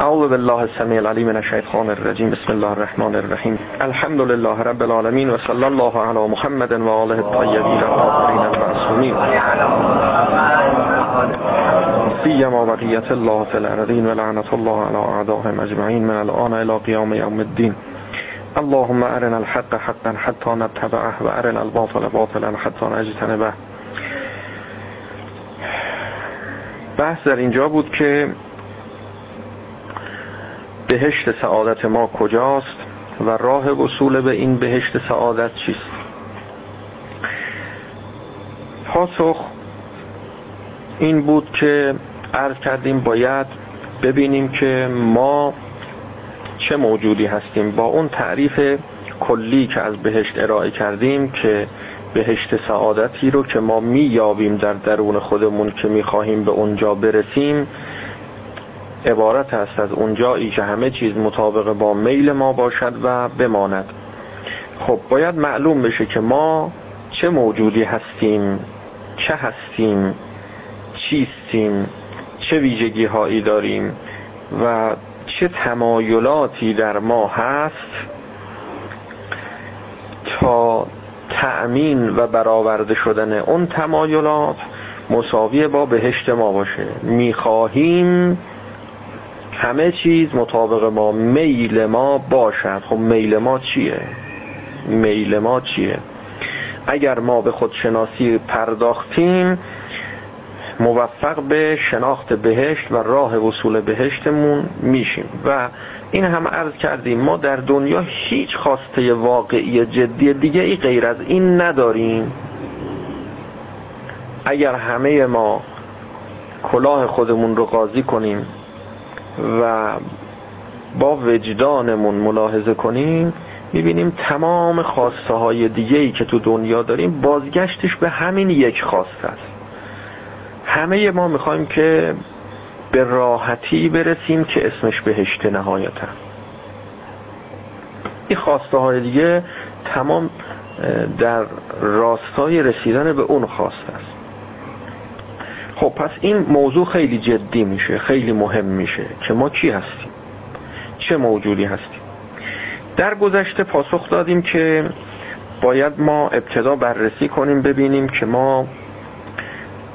اعوذ بالله السمیع العلیم من الشیطان الرجیم. بسم الله الرحمن الرحیم. الحمد لله رب العالمین و الله علی محمد و آله الطیبین الطاهرین المعصومین. سیما بقیت الله فی الارضین و لعنت الله علی اعدائهم اجمعین. من الان الى قیام یوم الدین. اللهم ارنا الحق حقا حتى نتبعه و ارنا الباطل باطلا حتى نجتنبه. بحث در اینجا بود که بهشت سعادت ما کجاست و راه وصول به این بهشت سعادت چیست؟ پاسخ این بود که عرض کردیم باید ببینیم که ما چه موجودی هستیم. با اون تعریف کلی که از بهشت ارائه کردیم که بهشت سعادتی رو که ما میابیم در درون خودمون که می‌خواهیم به اونجا برسیم عبارت است از اونجایی که همه چیز مطابق با میل ما باشد و بماند. خب باید معلوم بشه که ما چه موجودی هستیم چه هستیم چیستیم چه ویژگی هایی داریم و چه تمایلاتی در ما هست تا تأمین و برآورده شدن اون تمایلات مساوی با بهشت ما باشه. می‌خواهیم همه چیز مطابق ما میل ما باشد خب میل ما چیه؟ میل ما چیه؟ اگر ما به خودشناسی پرداختیم موفق به شناخت بهشت و راه وصول بهشتمون میشیم. و این هم عرض کردیم ما در دنیا هیچ خواسته واقعی جدی دیگه ای غیر از این نداریم. اگر همه ما کلاه خودمون رو قاضی کنیم و با وجدانمون ملاحظه کنیم می‌بینیم تمام خواسته های دیگه که تو دنیا داریم بازگشتش به همین یک خواسته است. همه ما می‌خوایم که به راحتی برسیم که اسمش بهشت نهایتا. این خواسته های دیگه تمام در راستای رسیدن به اون خواسته است. خب پس این موضوع خیلی جدی میشه خیلی مهم میشه که ما کی هستیم؟ چه موجودی هستیم؟ در گذشته پاسخ دادیم که باید ما ابتدا بررسی کنیم ببینیم که ما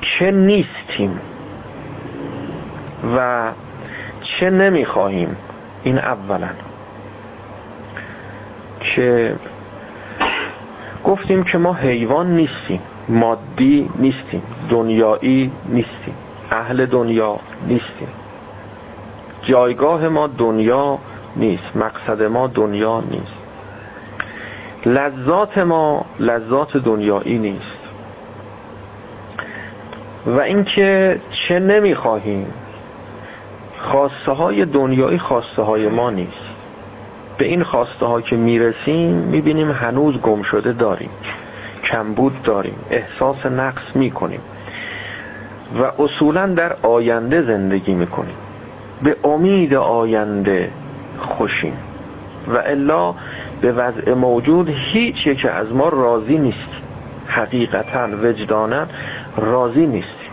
چه نیستیم و چه نمی‌خواهیم. این اولا. که گفتیم که ما حیوان نیستیم. مادی نیستیم. دنیایی نیستیم. اهل دنیا نیستیم. جایگاه ما دنیا نیست. مقصد ما دنیا نیست. لذات ما لذات دنیایی نیست. و اینکه چه نمی‌خواهیم. خواسته های دنیایی خواسته های ما نیست. به این خواسته ها که می‌رسیم می‌بینیم هنوز گم شده داریم. کمبود داریم احساس نقص می‌کنیم و اصولا در آینده زندگی می‌کنیم. به امید آینده خوشیم و الا به وضع موجود هیچ یک از ما راضی نیست. حقیقتا وجدانا راضی نیستیم.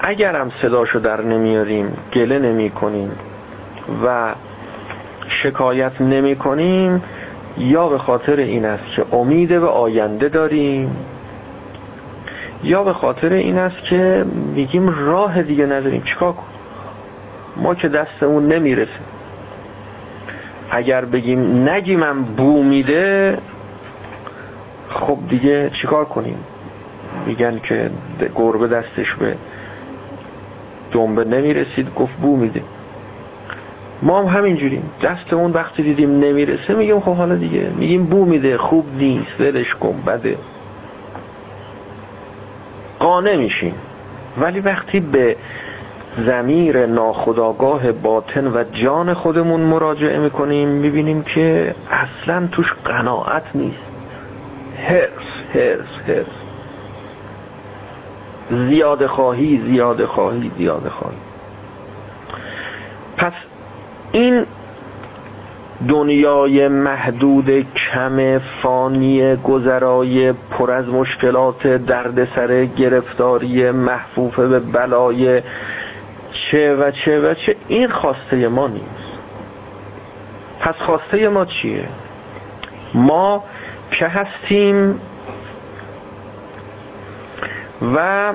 اگرم صداشو در نمیاریم گله نمی کنیم و شکایت نمی کنیم یا به خاطر این است که امید به آینده داریم یا به خاطر این است که میگیم راه دیگه نداریم. چیکار کن ما که دستمون نمی‌رسه. اگر بگیم نگیمم بو میده خب دیگه چیکار کنیم؟ میگن که گربه دستش به دنبه نمی‌رسید گفت بو میده. ما هم همینجوریم. دستمون وقتی دیدیم نمی‌رسه میگیم خب حالا دیگه. میگیم بو میده خوب نیست ولش کن بده. قانه میشیم. ولی وقتی به زمیر ناخداگاه باطن و جان خودمون مراجعه می‌کنیم می‌بینیم که اصلا توش قناعت نیست. هرس هرس هرس زیاده خواهی زیاده خواهی زیاده خواهی. پس این دنیای محدود کم فانی گذرای پر از مشکلات دردسر گرفتاری محفوف به بلای چه و چه و چه این خواسته ما نیست. پس خواسته ما چیه؟ ما که هستیم و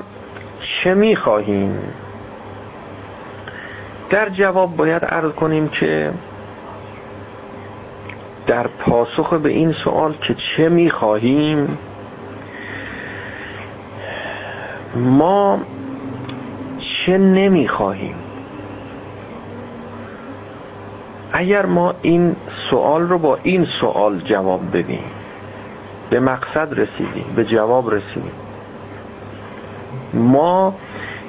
چه می‌خواهیم؟ در جواب باید عرض کنیم که در پاسخ به این سوال که چه می‌خواهیم ما چه نمی‌خواهیم؟ اگر ما این سوال رو با این سوال جواب بدیم به مقصد رسیدیم به جواب رسیدیم ما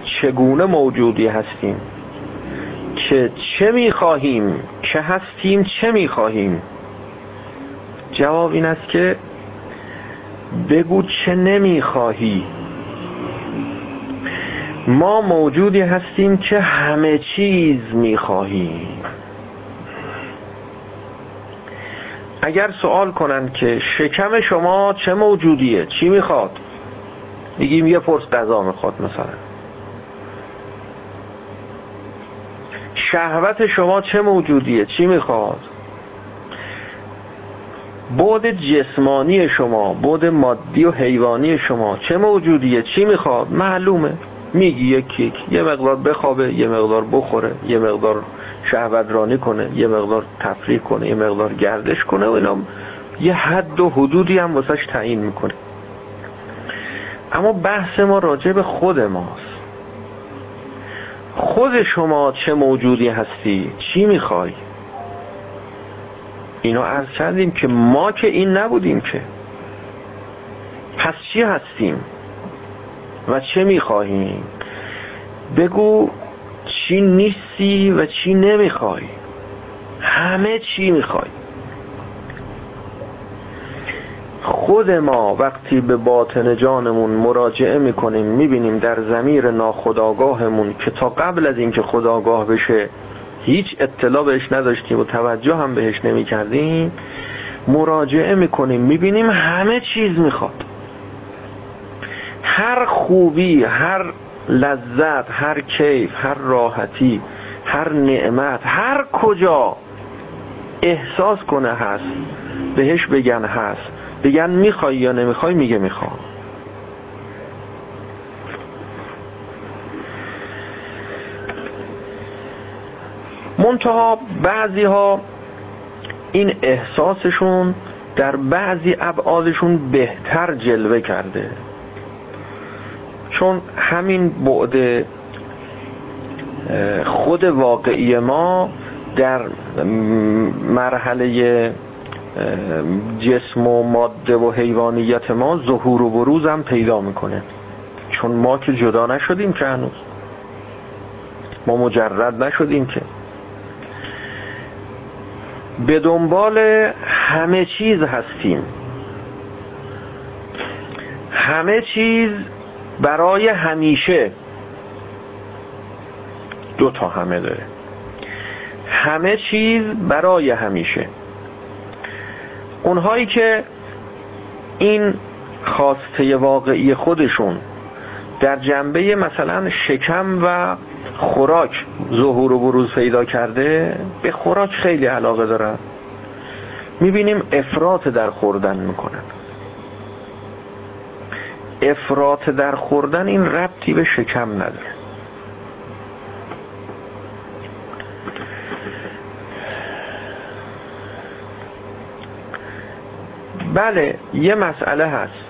چگونه موجودی هستیم؟ که چه می‌خواهیم چه هستیم چه می‌خواهیم. جواب این است که بگو چه نمی‌خواهی. ما موجودی هستیم که همه چیز می‌خواهیم اگر سوال کنن که شکم شما چه موجودیه چی می‌خواد؟ میگیم یه پرس غذا می‌خواد مثلا. شهوت شما چه موجودیه؟ چی می‌خواد؟ بود جسمانی شما بود مادی و حیوانی شما چه موجودیه؟ چی می‌خواد؟ معلومه. میگی یک یک یه مقدار بخوابه یه مقدار بخوره یه مقدار شهوت رانی کنه یه مقدار تفریح کنه یه مقدار گردش کنه و اینا. یه حد و حدودی هم واسش تعیین می‌کنه. اما بحث ما راجع به خود ماست. خود شما چه موجودی هستی؟ چی می‌خوای؟ اینو عرض کردیم که ما که این نبودیم که. پس چی هستیم؟ و چه می‌خواهیم؟ بگو چی نیستی و چی نمی‌خوای. همه چی می‌خوای. خود ما وقتی به باطن جانمون مراجعه می‌کنیم می‌بینیم در زمیر ناخداگاهمون که تا قبل از اینکه خداگاه بشه هیچ اطلاع بهش نداشتیم و توجه هم بهش نمی‌کردیم مراجعه می‌کنیم می‌بینیم همه چیز می‌خواد. هر خوبی هر لذت هر کیف هر راحتی هر نعمت هر کجا احساس کنه هست بهش بگن هست. بگن می‌خوای یا نمی‌خوای میگه می‌خوام. منتها بعضی ها این احساسشون در بعضی ابعادشون بهتر جلوه کرده. چون همین بعد خود واقعی ما در مرحله جسم و ماده و حیوانیت ما ظهور و بروز هم پیدا می‌کنه. چون ما که جدا نشدیم که هنوز. ما مجرد نشدیم که. به دنبال همه چیز هستیم. همه چیز برای همیشه. دو تا همه داره. همه چیز برای همیشه. اونهایی که این خواسته واقعی خودشون در جنبه مثلا شکم و خوراک ظهور و بروز پیدا کرده به خوراک خیلی علاقه دارن. می‌بینیم افراط در خوردن می‌کنن. افراط در خوردن این ربطی به شکم نداره. بله یه مسئله هست.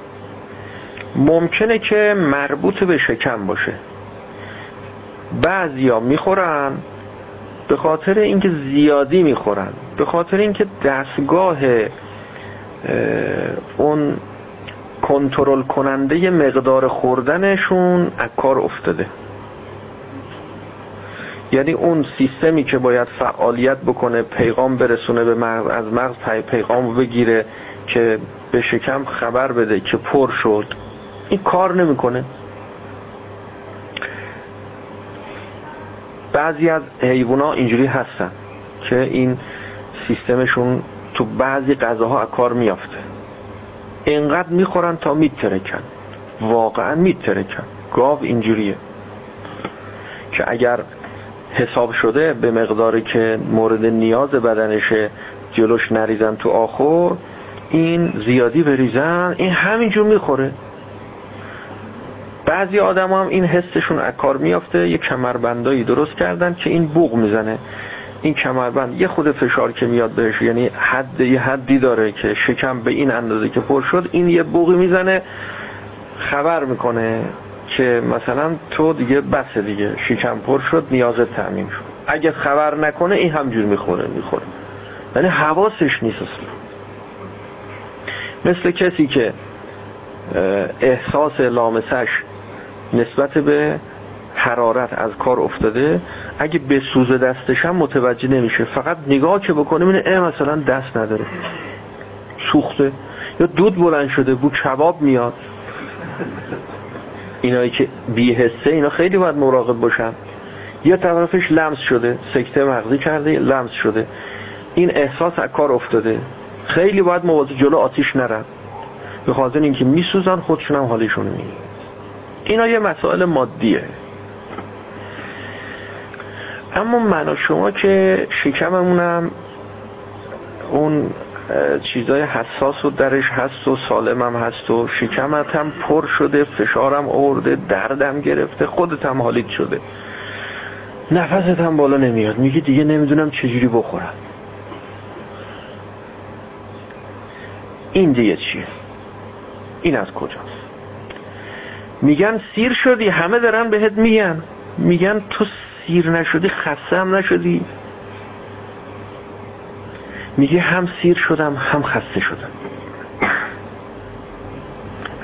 ممکنه که مربوط به شکم باشه. بعضیا می‌خورن به خاطر اینکه زیادی می‌خورن به خاطر اینکه دستگاه اون کنترل کننده مقدار خوردنشون از کار افتاده. یعنی اون سیستمی که باید فعالیت بکنه پیغام برسونه به مغز از مغز پیغام بگیره که به شکم خبر بده که پر شد. این کار نمی‌کنه. بعضی از حیوونا اینجوری هستن که این سیستمشون تو بعضی غذاها کار میافته اینقدر می‌خورن تا میترکن. واقعا میترکن. گاو اینجوریه. که اگر حساب شده به مقداری که مورد نیاز بدنشه جلوش نریزن تو آخر این زیادی بریزن این همینجور می‌خوره. بعضی آدم هم این حسشون از کار میافته یه کمربندایی درست کردن که این بوغ می‌زنه. این کمربند یه خود فشار که میاد بهش یعنی حد یه حدی داره که شکم به این اندازه که پر شد این یه بوغی می‌زنه خبر می‌کنه. که مثلا تو دیگه بس دیگه شکم پر شد نیازت تأمین شد. اگه خبر نکنه این همجور می‌خوره می‌خوره یعنی حواسش نیست اصلا. مثل کسی که احساس لامسش نسبت به حرارت از کار افتاده اگه به سوز دستش هم متوجه نمیشه. فقط نگاه که بکنه اینه اه مثلا دست نداره. سوخته. یا دود بلند شده بو کباب میاد. اینایی که بیهسته اینا خیلی باید مراقب باشن. یا طرفش لمس شده سکته مغزی کرده لمس شده. این احساس از کار افتاده. خیلی باید مواظب جلو آتیش نرن. به خاطر اینکه میسوزن خودشون هم حالشون می اینا یه مسائل مادیه. اما من و شما که شکممونم اون چیزای حساس و درش هست و سالمم هست و شکمت هم پر شده فشارم آورده دردم گرفته خودت هم حالیت شده. نفست هم بالا نمیاد. میگی دیگه نمی‌دونم چجوری بخورم. این دیگه چیه؟ این از کجاست؟ میگن سیر شدی همه دارن بهت میگن. میگن تو سیر نشدی خسته هم نشدی. میگه هم سیر شدم هم خسته شدم.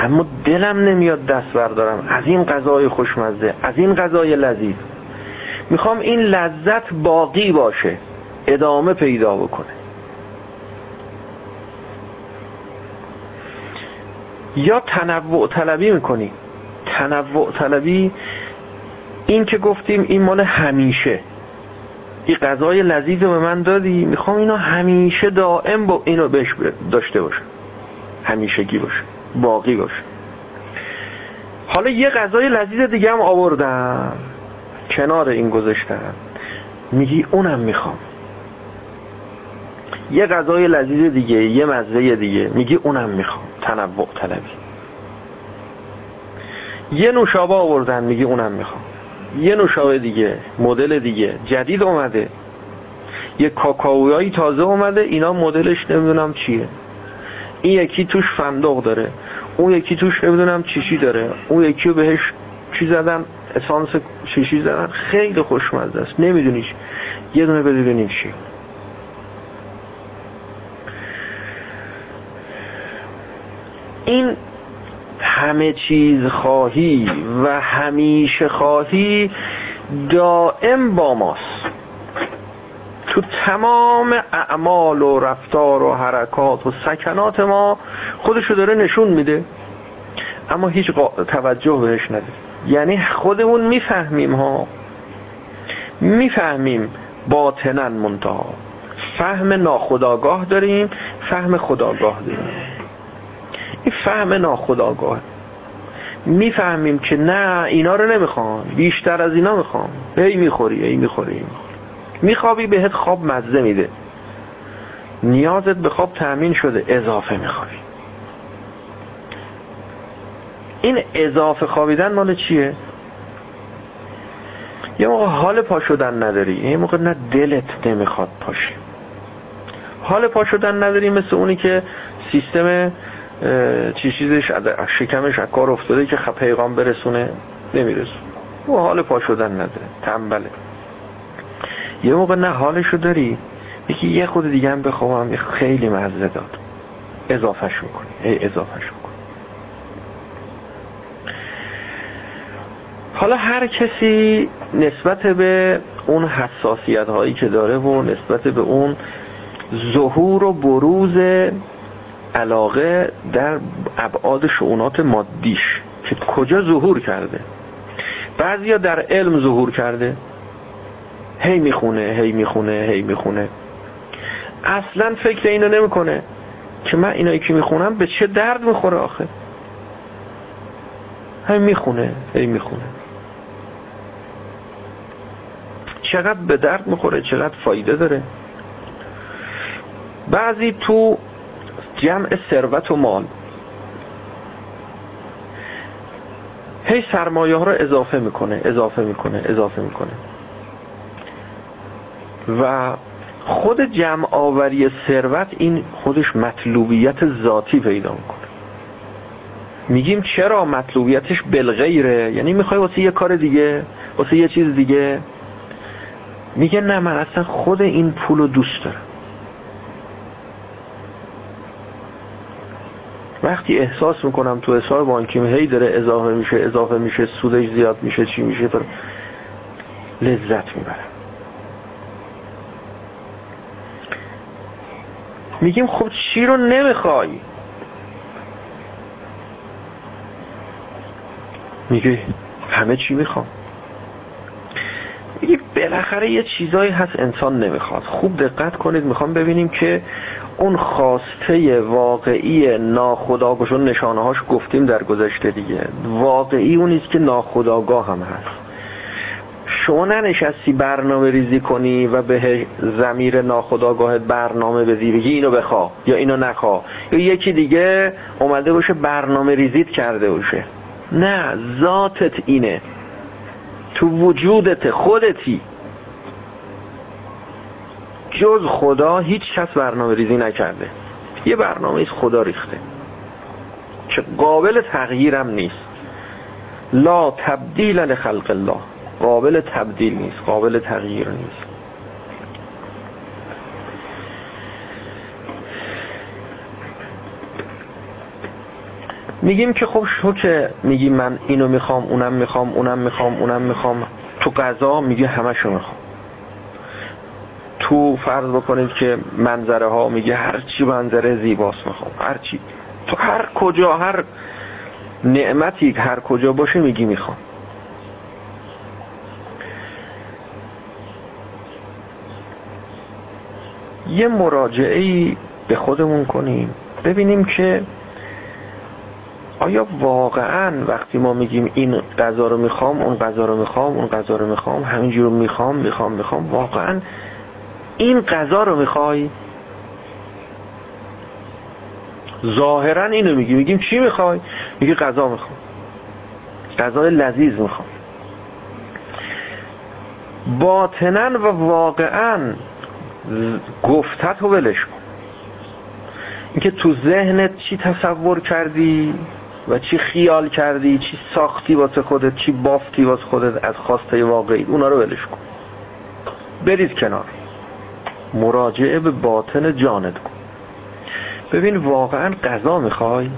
اما دلم نمیاد دست بردارم. از این غذای خوشمزه از این غذای لذیذ. می‌خوام این لذت باقی باشه ادامه پیدا بکنه. یا تنوع طلبی می‌کنی؟ تنوع طلبی این که گفتیم این مال همیشه. این غذای لذیذ به من دادی؟ می‌خوام اینو همیشه دائم با اینو بهش داشته باشم. همیشگی باشه. باقی باشه. حالا یه غذای لذیذ دیگه هم آوردم. کنار این گذاشتم. میگی اونم می‌خوام. یه غذای لذیذ دیگه یه مزه دیگه. میگی اونم می‌خوام. تنوع طلبی. یه نوشابه آوردن میگی اونم می‌خوام. یه نوشابه دیگه مدل دیگه جدید اومده. یه کاکاویایی تازه اومده اینا مدلش نمی‌دونم چیه. این یکی توش فندق داره اون یکی توش نمی‌دونم چیشی داره. اون یکی بهش چی زدن؟ اسانس چیشی زدن. خیلی خوشمزه است. نمیدونیش یه دونه بده چیه این همه چیز خواهی و همیشه خواهی دائم با ماست. تو تمام اعمال و رفتار و حرکات و سکنات ما خودشو داره نشون میده اما هیچ توجه بهش نده. یعنی خودمون می‌فهمیم ها. می‌فهمیم باطنا منتها. فهم ناخداگاه داریم فهم خداگاه داریم. این فهم ناخداگاه می‌فهمیم که نه اینا رو نمی‌خوام. بیشتر از اینا می‌خوام. هی می‌خوری هی می‌خوری میخوابی بهت خواب مزه میده. نیازت به خواب تأمین شده اضافه می‌خوای این اضافه خوابیدن مال چیه؟ یه موقع حال پا شدن نداری. یه موقع نه دلت نمی‌خواد پاشی حال پا شدن نداری مثل اونی که سیستم چیزش شکمش از کار افتاده که پیغام برسونه نمیرسونه. و حال پا شدن نداره تنبله. یه موقع نه حالشو داری یکی یه خود دیگه هم بخوام خیلی مزه داد. اضافهش می‌کنی. ای اضافهش می‌کنی. حالا هر کسی نسبت به اون حساسیت هایی که داره و نسبت به اون ظهور و بروز علاقه در ابعاد شعونات مادیش که کجا ظهور کرده. بعضیا در علم ظهور کرده. هی می‌خونه هی می‌خونه هی می‌خونه. اصلا فکر اینو نمی‌کنه که من اینایی که می‌خونم به چه درد می‌خوره آخه. هی می‌خونه هی می‌خونه. چقدر به درد می‌خوره چقدر فایده داره. بعضی تو جمع ثروت و مال. هی سرمایه ها رو اضافه می‌کنه اضافه می‌کنه اضافه می‌کنه. و خود جمع آوری ثروت این خودش مطلوبیت ذاتی پیدا می‌کنه. میگیم چرا مطلوبیتش بلغیره؟ یعنی می‌خوای واسه یه کار دیگه واسه یه چیز دیگه؟ میگه نه من اصلا خود این پول رو دوست دارم. وقتی احساس می‌کنم تو حساب بانکیم هی داره اضافه میشه اضافه میشه سودش زیاد میشه چی میشه پر لذت می‌برم. میگیم خب چی رو نمی‌خوای؟ میگه همه چی می‌خوام. میگه بالاخره یه چیزایی هست انسان نمی‌خواد. خوب دقت کنید می‌خوام ببینیم که اون خواسته واقعی ناخداگاه نشانه هاش گفتیم در گذشته دیگه. واقعی اونیست که ناخداگاه هم هست. شما ننشستی برنامه ریزی کنی و به زمیر ناخداگاهت برنامه بدی بگی اینو بخوا یا اینو نخوا. یا یکی دیگه اومده باشه برنامه ریزیت کرده باشه. نه ذاتت اینه. تو وجودت خودتی. جز خدا هیچ کس برنامه ریزی نکرده. یه برنامه خدا ریخته. که قابل تغییرم نیست. لا تبدیل لخلق الله. قابل تبدیل نیست قابل تغییر نیست. میگیم که خب شو که میگی من اینو می‌خوام اونم می‌خوام اونم می‌خوام اونم می‌خوام. تو قضا میگه همشو می‌خوام. تو فرض بکنید که منظره ها میگه هر چی منظره زیباست می‌خوام هر چی. تو هر کجا هر نعمتی هر کجا باشه میگی می‌خوام. یه مراجعه به خودمون کنیم ببینیم که آیا واقعا وقتی ما میگیم این غذا رو می‌خوام اون غذا رو می‌خوام اون غذا رو می‌خوام همینجور می‌خوام می‌خوام می‌خوام واقعا این غذا رو می‌خوای؟ ظاهرا اینو میگی. میگیم چی می‌خوای؟ میگی غذا می‌خوام. غذای لذیذ می‌خوام. باطنا و واقعا گفتت رو ولش کن. اینکه تو ذهنت چی تصور کردی و چی خیال کردی چی ساختی واسه خودت چی بافتی واسه خودت از خواسته واقعی اونا رو ولش کن. برید کنار. مراجعه به باطن جانت کن. ببین واقعا غذا می‌خوای؟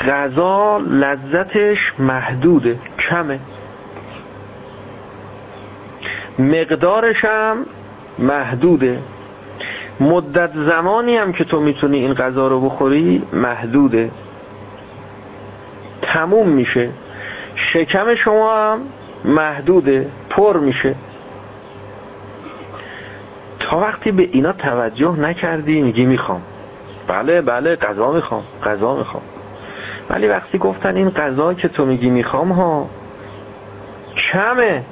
غذا لذتش محدوده کمه. مقدارش هم محدوده. مدت زمانی هم که تو می‌تونی این غذا رو بخوری محدوده. تموم میشه. شکم شما هم محدوده پر میشه. تا وقتی به اینا توجه نکردی میگی می‌خوام. بله بله غذا می‌خوام غذا می‌خوام. ولی وقتی گفتن این غذا که تو میگی می‌خوام ها کمه.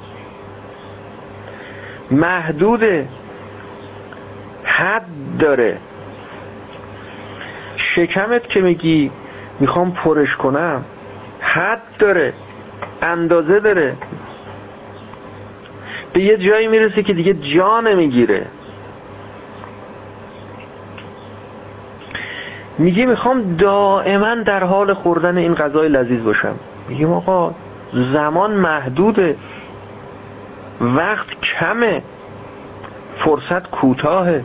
محدوده حد داره. شکمت که میگی می‌خوام پرش کنم حد داره اندازه داره. به یه جایی می‌رسه که دیگه جا نمی‌گیره. میگی می‌خوام دائما در حال خوردن این غذای لذیذ باشم. میگیم آقا زمان محدوده. وقت کمه. فرصت کوتاهه.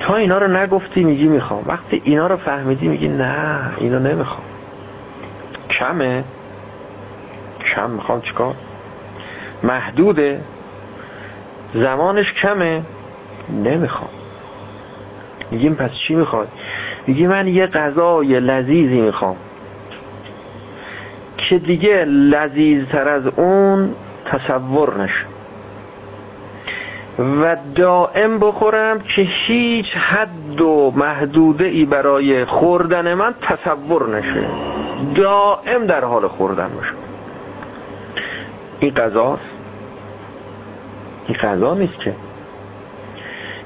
تا اینا رو نگفتی میگی می‌خوام. وقتی اینا رو فهمیدی میگی نه اینا نمی‌خوام. کمه. کم می‌خوام چیکار؟ محدوده. زمانش کمه. نمی‌خوام. میگیم پس چی می‌خواد؟ میگی من یه غذای لذیذی می‌خوام. که دیگه لذیذتر از اون تصور نشه. و دائم بخورم که هیچ حد و محدوده ای برای خوردن من تصور نشه. دائم در حال خوردن باشم. این غذاست این غذا نیست که.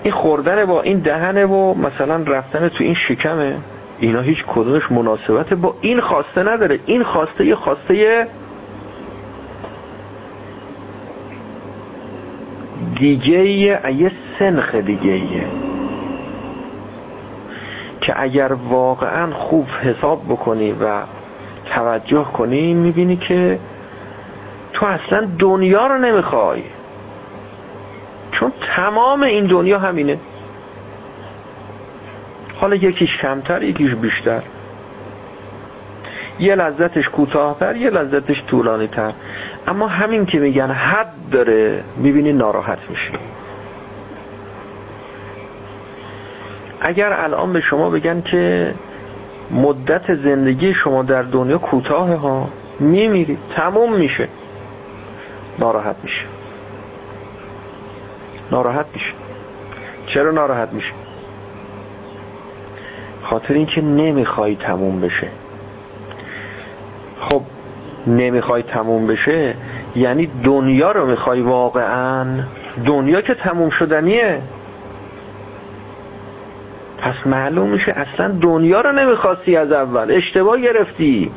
این خوردن با این دهنه و مثلا رفتن تو این شکمه اینا هیچ کدومش مناسبت با این خواسته نداره. این خواسته یه خواسته دیگه یه سنخ دیگه که اگر واقعا خوب حساب بکنی و توجه کنی می‌بینی که تو اصلا دنیا رو نمی‌خوای. چون تمام این دنیا همینه. حالا یکیش کمتر یکیش بیشتر. یه لذتش کوتاهتر یه لذتش طولانی تر اما همین که میگن حد داره می‌بینی ناراحت میشی. اگر الان به شما بگن که مدت زندگی شما در دنیا کوتاه ها میمیری تموم میشه. ناراحت میشه. ناراحت میشه. چرا ناراحت میشه؟ خاطر اینکه نمی‌خوای تموم بشه. خب نمی‌خوای تموم بشه یعنی دنیا رو می‌خوای واقعا؟ دنیا که تموم شدنیه. پس معلوم میشه اصلا دنیا رو نمی‌خواستی از اول. اشتباه گرفتی.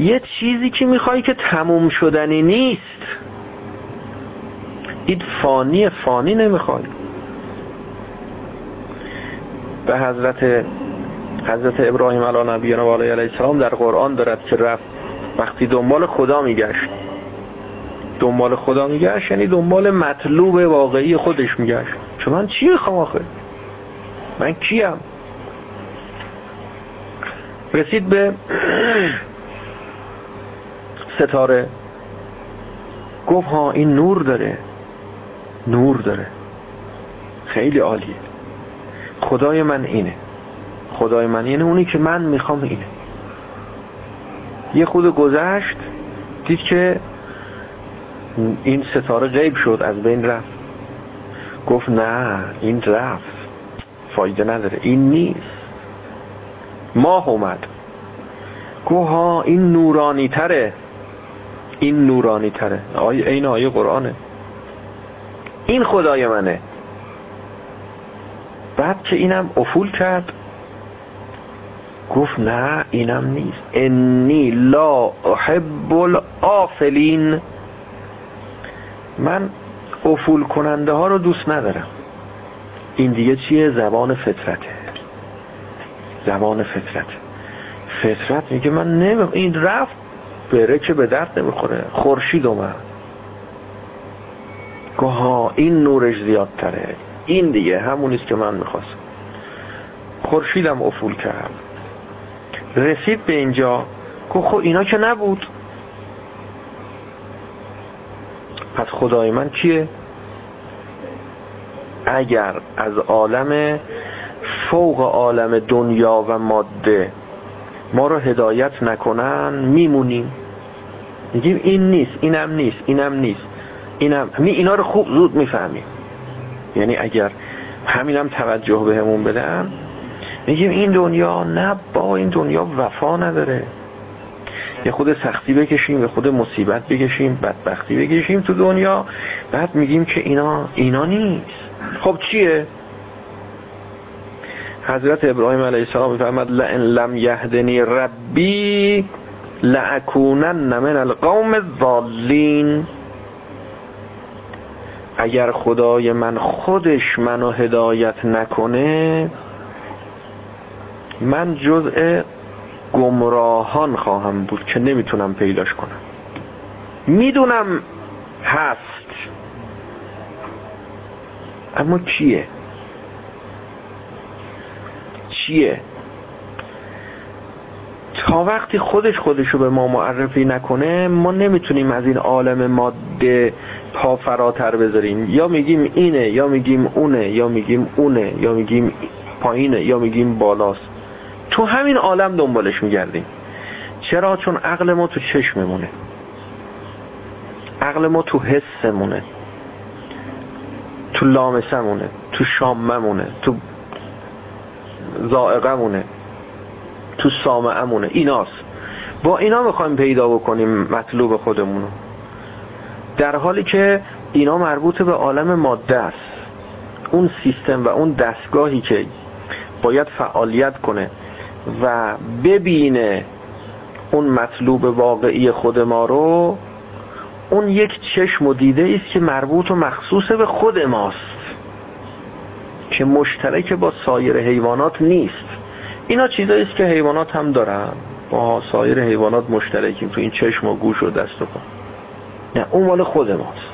یه چیزی که می‌خوای که تموم شدنی نیست. این فانی فانی نمی‌خوای. به حضرت حضرت ابراهیم علی نبینا و علیه السلام در قرآن دارد که رفت. وقتی دنبال خدا میگشت. دنبال خدا میگشت یعنی دنبال مطلوب واقعی خودش میگشت. چون من چی می‌خوام آخه؟ من کیم؟ رسید به ستاره. گفت ها این نور داره. نور داره. خیلی عالیه. خدای من اینه. خدای من اینه. اونی که من می‌خوام اینه. یه خود گذشت دید که این ستاره غیب شد از بین رفت. گفت نه این رفت. فایده نداره. این نیست. ماه اومد. گفت ها این نورانی تره این نورانی تره. آیه این آیه قرآنه. این خدای منه. بعد که اینم افول کرد گفت نه اینم نیست. انی لا احب الافلین من افول کننده ها رو دوست ندارم. این دیگه چیه؟ زبان فطرته. زبان فطرت فطرت میگه من نمی این رفت بره که به درد نمی‌خوره. خورشید اومد. گوها این نورش زیادتره. این دیگه همونیست که من می‌خواستم. خورشیدم افول کرد. رسید به اینجا. گفت خب اینا که نبود. پس خدای من کیه؟ اگر از عالم فوق عالم دنیا و ماده ما رو هدایت نکنن میمونیم. میگیم این نیست اینم نیست اینم نیست. اینم می اینا رو خوب زود می‌فهمیم. یعنی اگر همینم توجه بهمون بدن میگیم این دنیا نه با این دنیا وفا نداره. یه خود سختی بکشیم به خود مصیبت بکشیم بدبختی بکشیم تو دنیا. بعد میگیم که اینا اینا نیست. خب چیه؟ حضرت ابراهیم علیه السلام میفرماد لئن لم یهدنی ربی لأکونن من القوم الضالین. اگر خدای من خودش منو هدایت نکنه من جزء گمراهان خواهم بود که نمی‌تونم پیداش کنم. می‌دونم هست. اما چیه؟ چیه؟ تا وقتی خودش خودشو به ما معرفی نکنه ما نمی‌تونیم از این عالم ماده پا فراتر بذاریم. یا میگیم اینه یا میگیم اونه یا میگیم اونه یا میگیم پایینه یا میگیم بالاست. تو همین عالم دنبالش میگردیم. چرا؟ چون عقل ما تو چشممونه. عقل ما تو حسمونه. تو لامسمونه تو شاممونه. تو زائقمونه تو سامعمونه. ایناست. با اینا می‌خوایم پیدا بکنیم مطلوب خودمونو در حالی که اینا مربوط به عالم ماده است. اون سیستم و اون دستگاهی که باید فعالیت کنه و ببینه اون مطلوب واقعی خود ما رو اون یک چشم و دیده است که مربوط و مخصوص به خود ماست. که مشترک با سایر حیوانات نیست. اینا چیزایی است که حیوانات هم دارن. با سایر حیوانات مشترکیم تو این چشم و گوش و دست و پا. نه اون مال خود ماست.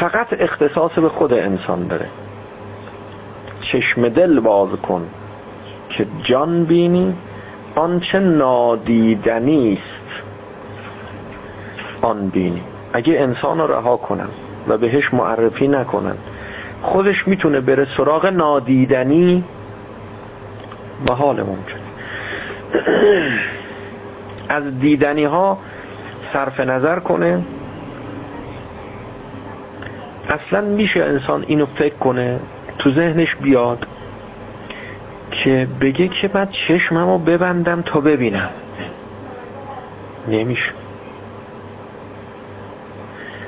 فقط اختصاص به خود انسان داره. چشم دل باز کن که جان بینی آنچه نادیدنی است آن بینی. اگه انسان رو رها کنم و بهش معرفی نکنن خودش می‌تونه بره سراغ نادیدنی به حال ممکن. از دیدنی ها صرف نظر کنه. اصلا میشه انسان اینو فکر کنه تو ذهنش بیاد که بگه که من چشممو ببندم تا ببینم. نمیشه.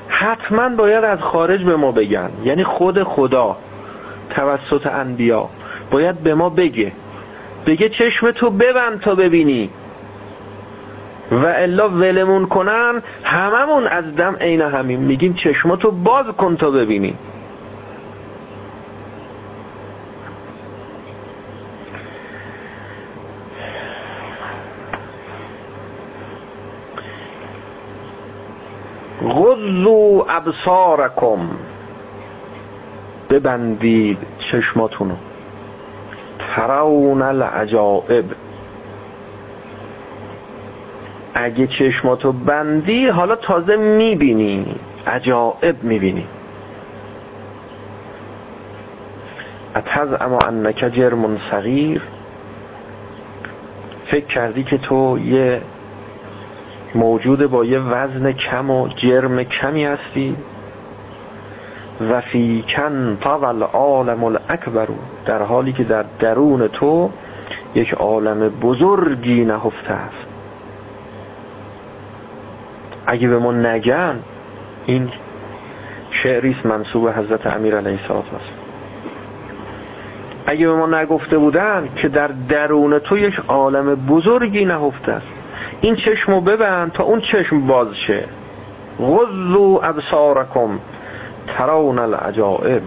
حتما باید از خارج به ما بگن. یعنی خود خدا توسط انبیا باید به ما بگه. بگه چشم تو ببند تا ببینی. و الا ولمون کنن هممون از دم عین همین میگیم چشماتو باز کن تا ببینی. غضو ابصارکم ببندید چشماتونو. ترون العجائب. اگه چشماتو بندی حالا تازه می‌بینی. عجائب می‌بینی. اتز اما انک جرم صغیر. فکر کردی که تو یه موجود با یه وزن کم و جرم کمی هستی. و فی کن طول عالم الاکبر در حالی که در درون تو یک عالم بزرگی نهفته است. اگه به ما نگن این شعریست منصوب حضرت امیر علیه السلام است اگه به ما نگفته بودن که در درون تو یک عالم بزرگی نهفته است. این چشمو ببند تا اون چشم باز شه غضو ابصارکم. ترون العجائب.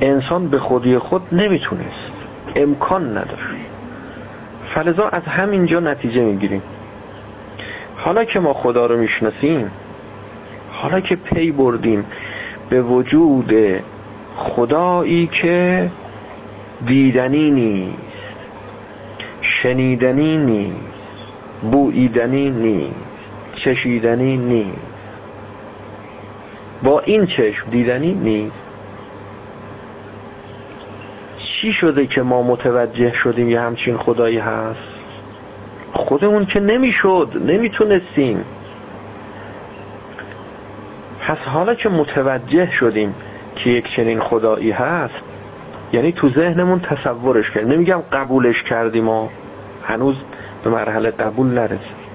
انسان به خودی خود نمی‌تونست. امکان نداشت. فلذا از همینجا نتیجه می‌گیریم. حالا که ما خدا رو می‌شناسیم حالا که پی بردیم به وجود خدایی که دیدنی نیست شنیدنی نیست بویدنی نیست چشیدنی نیست. با این چشم دیدنی نیست. چی شده که ما متوجه شدیم یه همچین خدایی هست؟ خودمون که نمی‌شد نمی‌تونستیم. پس حالا که متوجه شدیم که یک چنین خدایی هست یعنی تو ذهنمون تصورش کردیم. نمیگم قبولش کردیم و هنوز به مرحله قبول نرسید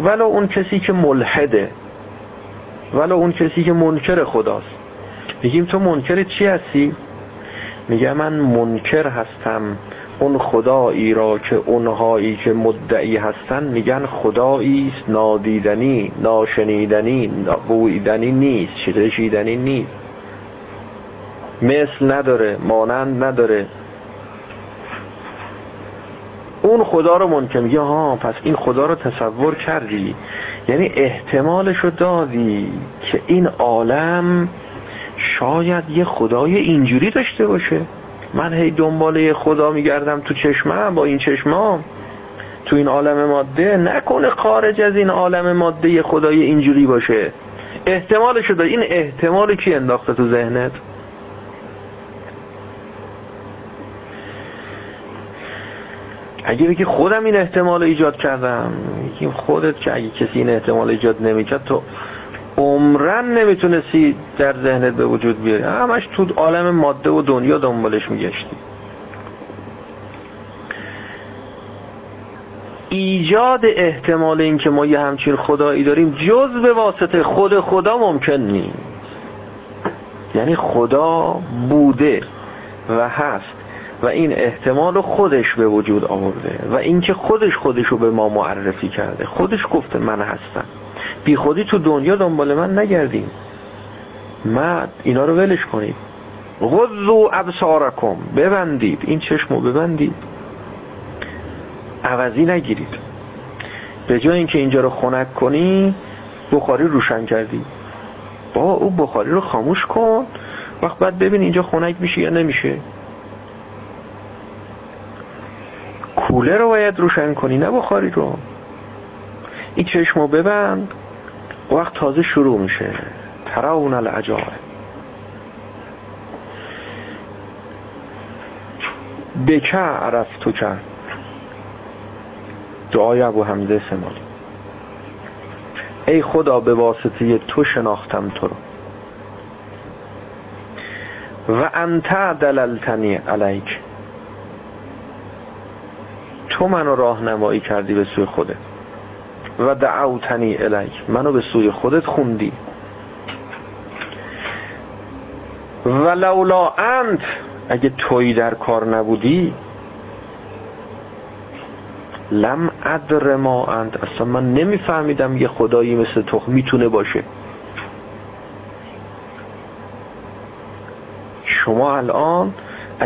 ولو اون کسی که ملحده. ولو اون کسی که منکر خداست. میگیم تو منکر چی هستی؟ میگه من منکر هستم. اون خدایی را که اونهایی که مدعی هستن میگن خدایی نادیدنی ناشنیدنی بویدنی نیست. چشیدنی نیست. مثل نداره مانند نداره. اون خدا رو منکر میگه ها پس این خدا رو تصور کردی. یعنی احتمالش رو دادی که این عالم شاید یه خدای اینجوری داشته باشه. من هی دنباله خدا میگردم تو چشمم با این چشمام تو این عالم ماده نکنه خارج از این عالم ماده یه خدای اینجوری باشه. احتمالش رو دادی. این احتمال کی انداخته تو ذهنت؟ اگه بگی خودم این احتمال ایجاد کردم میگیم خودت که اگه کسی این احتمال ایجاد نمی‌کرد تو عمرن نمی‌تونستی در ذهنت به وجود بیاری. همش تو عالم ماده و دنیا دنبالش میگشتی. ایجاد احتمال این که ما یه همچین خدایی داریم جز به واسطه خود خدا ممکن نیست. یعنی خدا بوده و هست. و این احتمال خودش به وجود آورده و اینکه خودش خودش رو به ما معرفی کرده. خودش گفته من هستم. بی خودی تو دنیا دنبال من نگردیم. من اینا رو ولش کنید. غضو ابصارکم. ببندید. این چشمو ببندید. عوضی نگیرید. به جای اینکه اینجا رو خنک کنی بخاری روشن کردی. با او بخاری رو خاموش کن. وقت بعد ببین اینجا خنک میشه یا نمیشه. کوله رو باید روشن کنی نه بخاری رو. این چشمو ببند وقت تازه شروع میشه. تراون العجائب. بکه عرف تو کرد دعای ابو حمزه سمالی. ای خدا به واسطه تو شناختم تو رو. و انت دللتنی علیک. تو منو راهنمایی کردی به سوی خودت. و دعوتنی الیک. منو به سوی خودت خوندی. و لولا انت اگه توی در کار نبودی لم ادر ما انت. اصلا من نمیفهمیدم یه خدایی مثل تو می‌تونه باشه. شما الان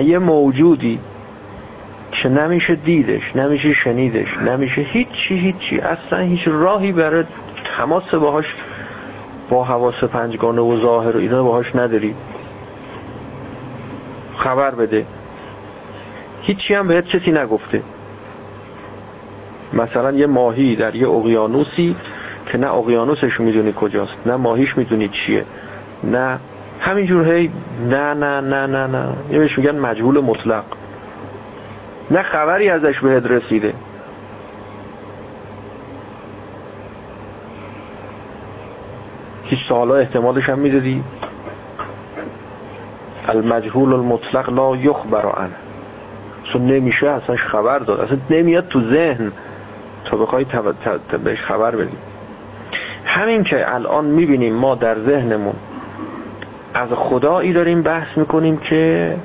یه موجودی نمیشه دیدش نمیشه شنیدش نمیشه هیچی هیچی. اصلا هیچ راهی برای تماس باهاش با حواس پنجگانه و ظاهر و اینا باهاش نداری. خبر بده. هیچی هم بهت کسی نگفته. مثلا یه ماهی در یه اقیانوسی که نه اقیانوسش می‌دونی کجاست نه ماهیش می‌دونی چیه نه. همینجور هی نه نه نه نه نه. یه بهش میگن مجهول مطلق. نه خبری ازش بهت رسیده. هیچ سالا احتمالش هم می‌دادی؟ المجهول المطلق لا یخبر عنه. اصلا نمیشه اصلا خبر داد. اصلا نمیاد تو ذهن. تا بخوای بهش خبر بدی. همین که الان می‌بینیم ما در ذهنمون از خدایی داریم بحث می‌کنیم که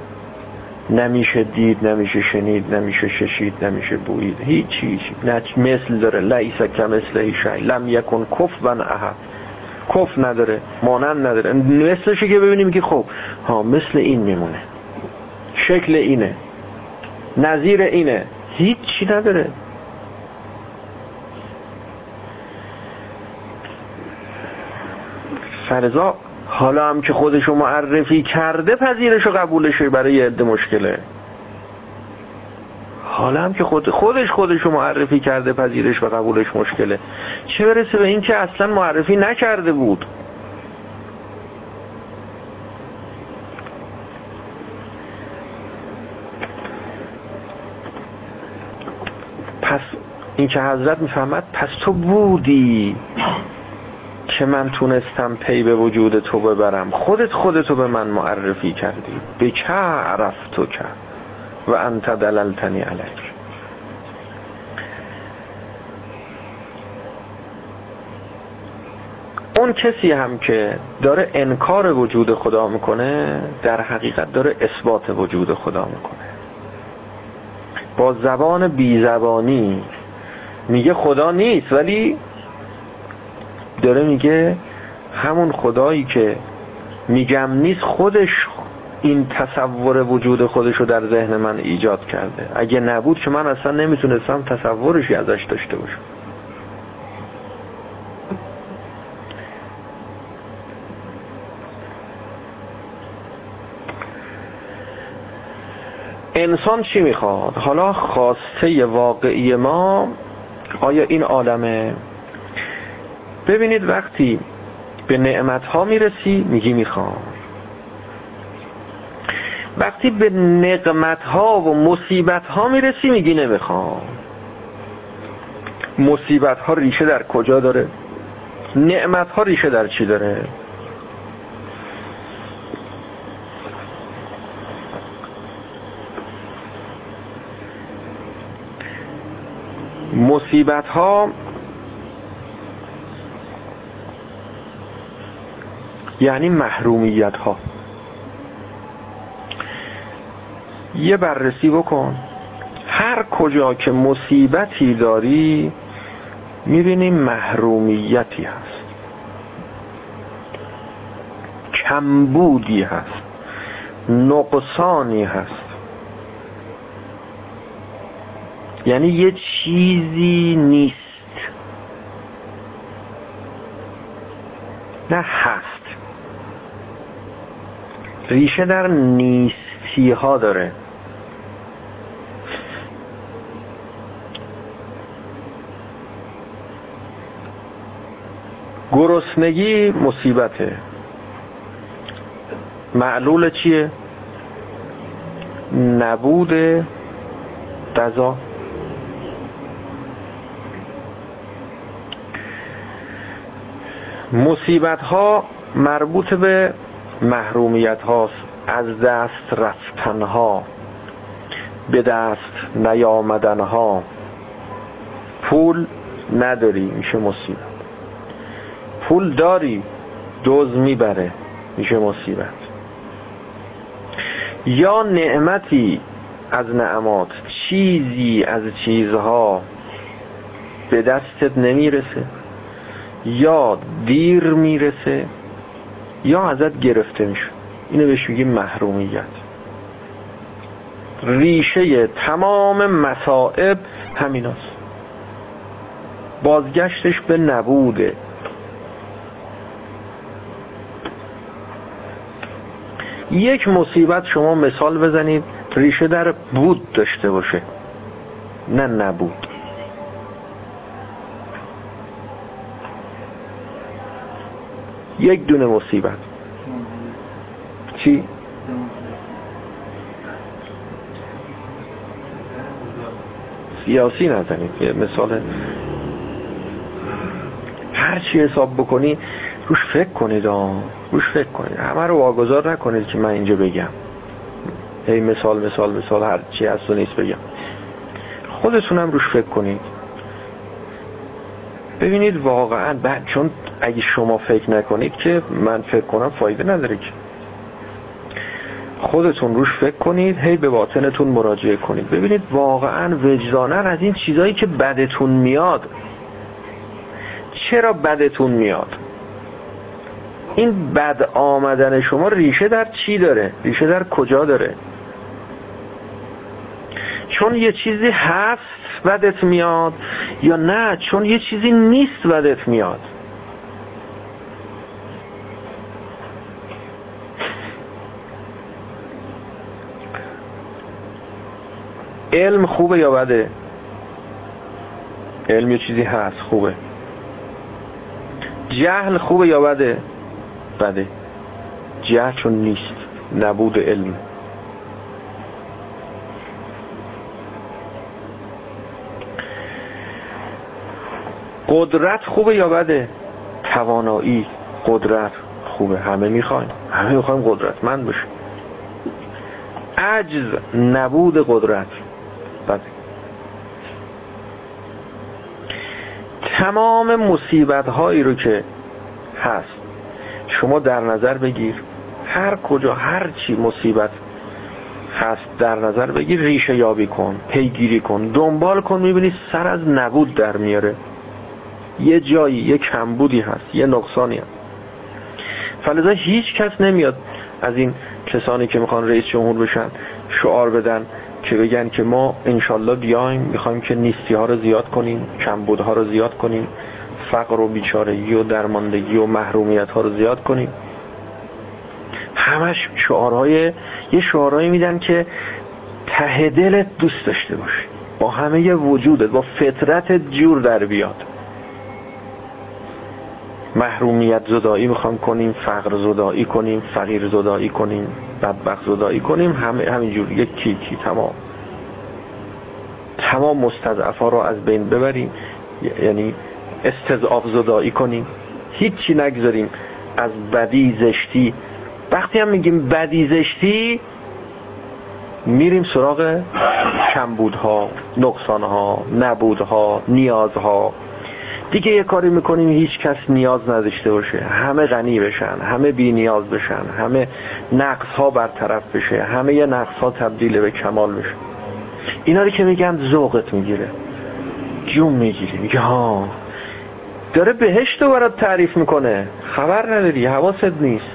نمیشه دید نمیشه شنید نمیشه ششید نمیشه بویید هیچ هیچ نه مثل داره. لیس کم مثل شای لم یکن بن احد. کف نداره مانند نداره. مثلشه که ببینیم که خب ها مثل این میمونه. شکل اینه. نظیر اینه. هیچی نداره. فرضا حالا هم که خودشو معرفی کرده پذیرش و قبولشه برای یه عده مشکله. حالا هم که خود خودش خودشو معرفی کرده پذیرش و قبولش مشکله. چه برسه به این که اصلا معرفی نکرده بود. پس این که حضرت می‌فهمد پس تو بودی. که من تونستم پی به وجود تو ببرم. خودت خودتو به من معرفی کردی. به چه عرفت تو کرد و انت دللتنی علیک. اون کسی هم که داره انکار وجود خدا می‌کنه در حقیقت داره اثبات وجود خدا می‌کنه. با زبان بیزبانی میگه خدا نیست ولی داره میگه همون خدایی که میگم نیست خودش این تصور وجود خودش رو در ذهن من ایجاد کرده. اگه نبود که من اصلا نمی‌تونستم تصورشی ازش داشته باشم. انسان چی می‌خواد؟ حالا خواسته واقعی ما آیا این عالمه ببینید وقتی به نعمت ها می‌رسی میگی می‌خوام. وقتی به نقمت ها و مصیبت ها می‌رسی میگی نمی‌خوام. مصیبت ها ریشه در کجا داره؟ نعمت ها ریشه در چی داره؟ مصیبت ها یعنی محرومیت ها یه بررسی بکن. هر کجا که مصیبتی داری می‌بینی محرومیتی هست. کمبودی هست. نقصانی هست. یعنی یه چیزی نیست. نه هست. ریشه در نیستی ها داره. گرسنگی مصیبته. معلول چیه؟ نبود غذا. مصیبت ها مربوط به محرومیت هاست از دست رفتن ها به دست نیامدن ها پول نداری میشه مصیبت. پول داری دوز می‌بره میشه مصیبت. یا نعمتی از نعمات چیزی از چیزها به دستت نمی‌رسه. یا دیر می‌رسه. یا ازت گرفته میشه. اینو بهش میگیم محرومیت. ریشه تمام مسائب همیناست. بازگشتش به نبوده. یک مصیبت شما مثال بزنید ریشه در بود داشته باشه. نه نبود. یک دونه مصیبت. چی؟ سیاسی نزنید. یه مثال. هر چی حساب بکنی روش فکر کنید آن روش فکر کنید. همه رو واگذار نکنید که من اینجا بگم. هی مثال مثال مثال هر چی هست و نیست بگم. خودتونم روش فکر کنید. ببینید واقعا بعد چون اگه شما فکر نکنید که من فکر کنم فایده نداره که. خودتون روش فکر کنید هی به باطنتون مراجعه کنید. ببینید واقعا وجدانن از این چیزایی که بدتون میاد. چرا بدتون میاد؟ این بد آمدن شما ریشه در چی داره؟ ریشه در کجا داره؟ چون یه چیزی هست بدت میاد یا نه چون یه چیزی نیست بدت میاد. علم خوبه یا بده؟ علم یه چیزی هست خوبه. جهل خوبه یا بده؟ بده. جهل چون نیست نبود علم. قدرت خوبه یا بده؟ توانایی قدرت خوبه. همه می‌خوایم همه می‌خوایم قدرتمند باشیم عجز نبود قدرت. بده تمام مصیبت هایی رو که هست شما در نظر بگیر. هر کجا هر چی مصیبت هست در نظر بگیر. ریشه یابی کن پیگیری کن دنبال کن می‌بینی سر از نبود در میاره. یه جایی یه کمبودی هست یه نقصانی هست. فلذا هیچ کس نمیاد از این کسانی که می‌خوان رئیس جمهور بشن شعار بدن که بگن که ما انشالله بیایم می‌خوایم که نیستی ها رو زیاد کنیم کمبود ها رو زیاد کنیم فقر و بیچارگی و درماندگی و محرومیت ها رو زیاد کنیم. همش شعارهای یه شعارهایی میدن که ته دلت دوست داشته باشی با همه وجودت با فطرت جور در بیاد. محرومیت زدایی می‌خوام کنیم فقر زدایی کنیم فقیر زدایی کنیم بدبخت زدایی کنیم همه همینجور. یک کیکی تمام. تمام مستضعفا رو از بین ببریم. یعنی استضعاف زدایی کنیم. هیچی نگذاریم. از بدی زشتی. وقتی هم میگیم بدی زشتی میریم سراغ کمبودها نقصانها نبودها نیازها. دیگه یه کاری می‌کنیم هیچ کس نیاز نداشته باشه. همه غنی بشن همه بی نیاز بشن همه نقص ها برطرف بشه همه یه نقص ها تبدیل به کمال بشه. اینا رو که میگن ذوقت می‌گیره. جون می‌گیری. میگه ها. داره بهشت رو برات تعریف می‌کنه. خبر نداری حواست نیست.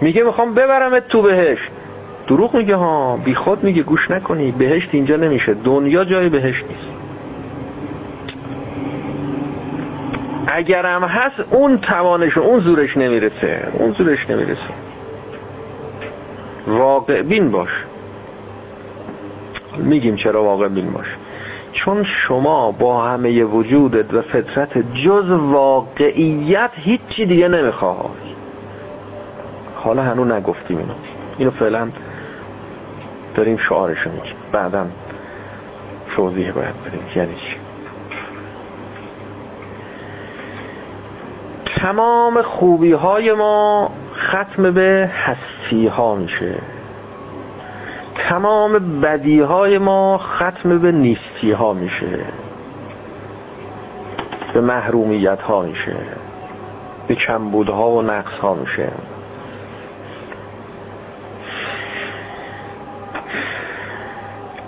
میگه می‌خوام ببرمت تو بهشت. دروغ میگه ها. بی خود میگه گوش نکنی بهشت اینجا نمیشه. دنیا جای بهشت نیست. اگرم هست اون توانش اون زورش نمی‌رسه. اون زورش نمی‌رسه. واقع بین باش. میگیم چرا واقع بین باش. چون شما با همه وجودت و فطرت جز واقعیت هیچی دیگه نمی‌خواه حالا هنو نگفتیم اینو. اینو فعلا داریم شعارشو میگیم. بعدا توضیح باید بدیم. یعنی چی؟ تمام خوبی های ما ختم به هستی ها میشه. تمام بدی های ما ختم به نیستی ها میشه. به محرومیت ها میشه. به کمبود ها و نقص ها میشه.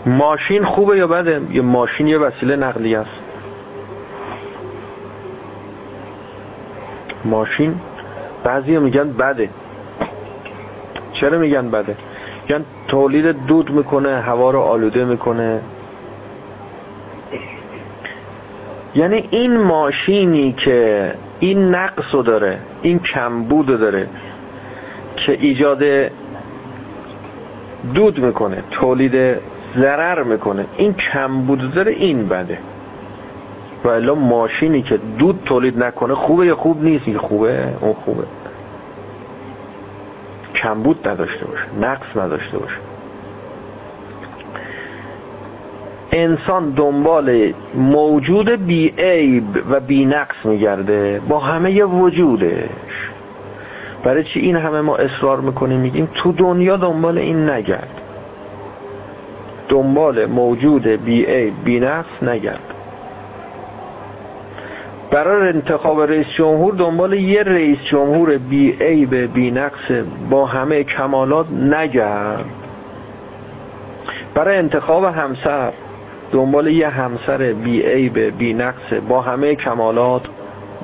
ماشین خوبه یا بده؟ یه ماشین یه وسیله نقلی است. ماشین. بعضی میگن بده. چرا میگن بده؟ میگن تولید دود می‌کنه هوا رو آلوده می‌کنه. یعنی این ماشینی که این نقص رو داره این کمبود داره که ایجاد دود می‌کنه تولید ضرر می‌کنه. این کمبود داره این بده. و الا ماشینی که دود تولید نکنه خوبه یا خوب نیست؟ این خوبه اون خوبه. کمبود نداشته باشه نقص نداشته باشه. انسان دنبال موجود بی عیب و بی نقص میگرده با همه وجودش. برای چی این همه ما اصرار می‌کنیم؟ میگیم تو دنیا دنبال این نگرد. دنبال موجود بی عیب بی نقص نگرد. برای انتخاب رئیس جمهور دنبال یه رئیس جمهور بی عیب بی نقص با همه کمالات نگرد. برای انتخاب همسر دنبال یه همسر بی عیب بی نقص با همه کمالات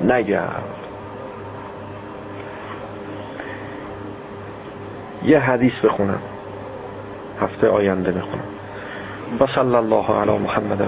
نگرد. یه حدیث بخونم. هفته آینده بخونم. و صلی الله علی محمد و